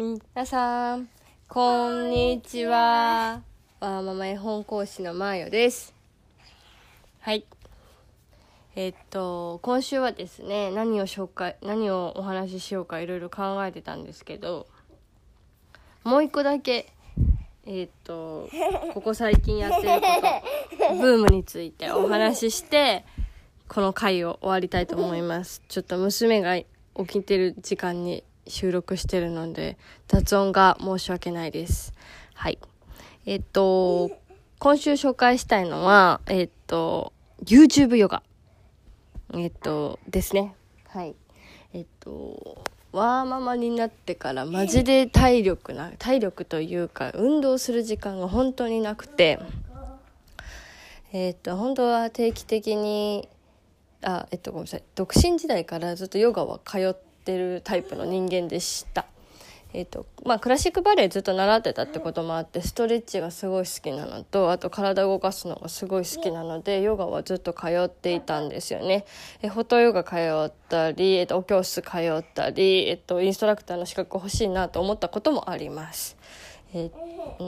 皆さん、こんにちは。わーママ絵本講師のまーよです。はい。えっと、今週はですね、何を紹介、何をお話ししようかいろいろ考えてたんですけど、もう一個だけ、えっと、ここ最近やってること、ブームについてお話しして、この回を終わりたいと思います。ちょっと娘が起きてる時間に収録してるので、雑音が申し訳ないです。はい。えっと、今週紹介したいのは、えっと、YouTube ヨガ。えっと、ですね。はい。えっと、ワーママになってからマジで体力な、体力というか運動する時間が本当になくて、えっと、本当は定期的に、あ、えっと、ごめんなさい。独身時代からずっとヨガは通っててるタイプの人間でした。えっと、まあ、クラシックバレエずっと習ってたってこともあって、ストレッチがすごい好きなのと、あと体を動かすのがすごい好きなので、ヨガはずっと通っていたんですよね。え、フォトヨガ通ったり、えっと、お教室通ったり、えっと、インストラクターの資格欲しいなと思ったこともあります。えー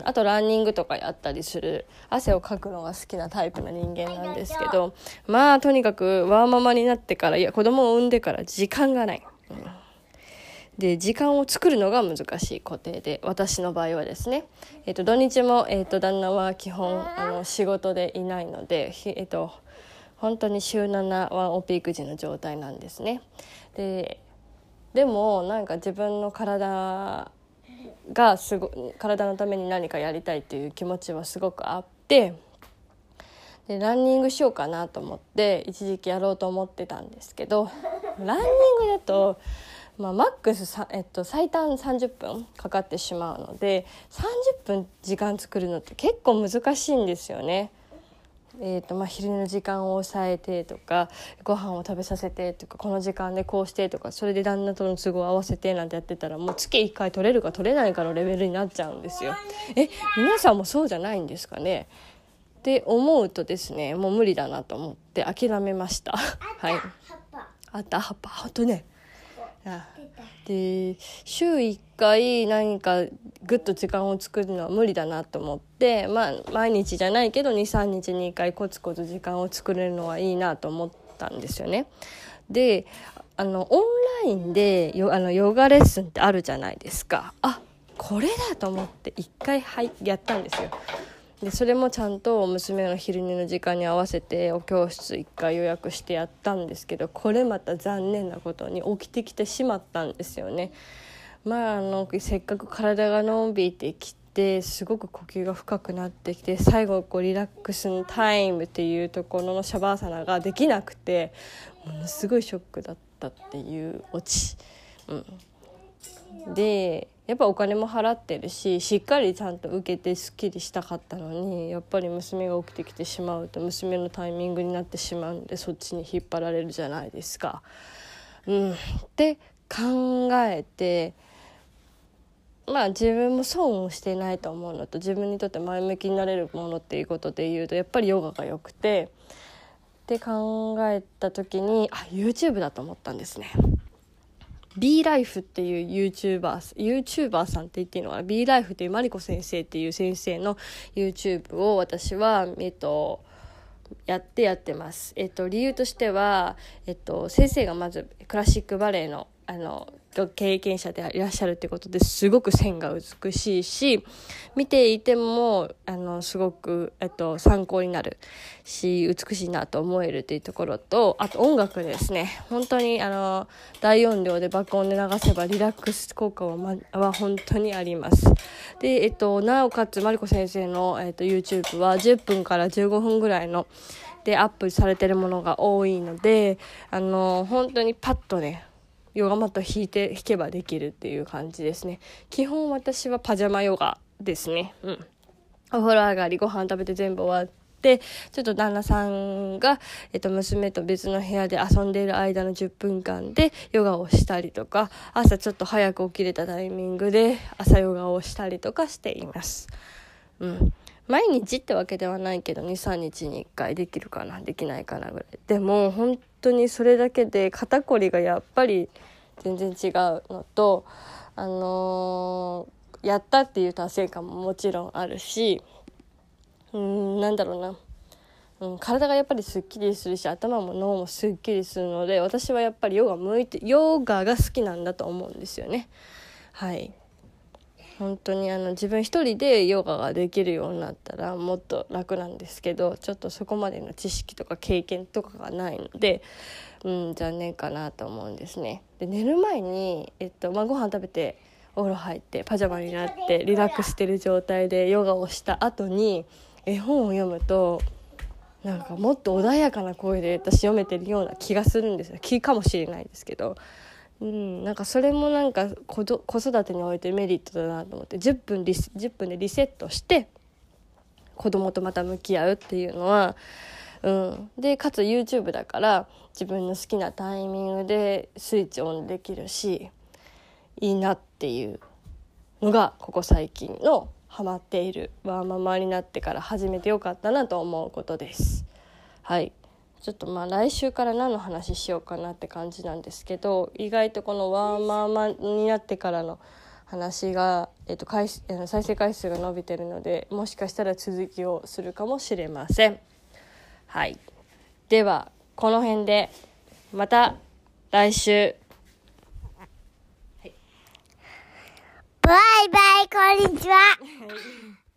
あとランニングとかやったりする汗をかくのが好きなタイプの人間なんですけどまあとにかくワーママになってからいや子供を産んでから時間がない、で時間を作るのが難しい固定で私の場合はですね、えっと土日も、えっと旦那は基本あの仕事でいないので、ひえっと本当に週7ワンオペ育児の状態なんですね。ででもなんか自分の体がすご体のために何かやりたいっていう気持ちはすごくあってでランニングしようかなと思って一時期やろうと思ってたんですけどランニングだと、まあ、マックスさ、えっと、最短30分かかってしまうので30分時間作るのって結構難しいんですよね。えーとまあ、昼寝の時間を抑えてとかご飯を食べさせてとかこの時間でこうしてとかそれで旦那との都合を合わせてなんてやってたらもう月1回取れるか取れないかのレベルになっちゃうんですよ。え皆さんもそうじゃないんですかね？って思うとですねもう無理だなと思って諦めました。はい、あった。葉っぱ。ほんとね。あ。で週1回何かぐっと時間を作るのは無理だなと思ってまあ毎日じゃないけど23日に1回コツコツ時間を作れるのはいいなと思ったんですよね。であのオンラインでヨあのヨガレッスンってあるじゃないですか。あこれだと思って1回はいやったんですよ。でそれもちゃんと娘の昼寝の時間に合わせてお教室1回予約してやったんですけどこれまた残念なことに起きてきてしまったんですよね。まあ、あのせっかく体が伸びてきてすごく呼吸が深くなってきて最後こうリラックスのタイムっていうところのシャバーサナができなくてものすごいショックだったっていうオチ。うん、でやっぱお金も払ってるししっかりちゃんと受けてすっきりしたかったのにやっぱり娘が起きてきてしまうと娘のタイミングになってしまうのでそっちに引っ張られるじゃないですか。うん、って考えてまあ自分も損をしてないと思うのと自分にとって前向きになれるものっていうことで言うとやっぱりヨガが良くてって考えた時にあ YouTube だと思ったんですね。B ライフっていう YouTuber, YouTuber さんって言っていいのかな？B ライフっていうマリコ先生っていう先生の YouTube を私は、えっと、やってやってます。えっと、理由としては、えっと、先生がまずクラシックバレエのあの経験者でいらっしゃるってことですごく線が美しいし見ていてもあのすごく、えっと、参考になるし美しいなと思えるっていうところとあと音楽ですね。本当にあの大音量で爆音で流せばリラックス効果は,、ま、は本当にあります。で、えっと、なおかつマリコ先生の、えっと、YouTube は10分から15分ぐらいのでアップされてるものが多いのであの本当にパッとねヨガマット引いて引けばできるっていう感じですね。基本私はパジャマヨガですね。うん。お風呂上がりご飯食べて全部終わってちょっと旦那さんが、えっと、娘と別の部屋で遊んでいる間の10分間でヨガをしたりとか朝ちょっと早く起きれたタイミングで朝ヨガをしたりとかしています。うん。毎日ってわけではないけど23日に1回できるかなできないかなぐらい。でも本当にそれだけで肩こりがやっぱり全然違うのとあのーやったっていう達成感ももちろんあるしうんなんだろうな、うん、体がやっぱりすっきりするし頭も脳もすっきりするので私はやっぱりヨガ向いてヨガが好きなんだと思うんですよね。はい。本当にあの自分一人でヨガができるようになったらもっと楽なんですけどちょっとそこまでの知識とか経験とかがないので、うん、残念かなと思うんですね。で寝る前に、えっとまあ、ご飯食べてお風呂入ってパジャマになってリラックスしてる状態でヨガをした後に絵本を読むとなんかもっと穏やかな声で私読めてるような気がするんですよ気かもしれないですけどうん、なんかそれもなんか子育てにおいてメリットだなと思って10分リ10分でリセットして子供とまた向き合うっていうのは、うん、でかつ YouTube だから自分の好きなタイミングでスイッチオンできるしいいなっていうのがここ最近のハマっているワーママになってから始めてよかったなと思うことです。はいちょっとまあ来週から何の話しようかなって感じなんですけど意外とこのワーママになってからの話が、えっと、回数再生回数が伸びてるのでもしかしたら続きをするかもしれません。はい、ではこの辺でまた来週バイバイ、こんにちは。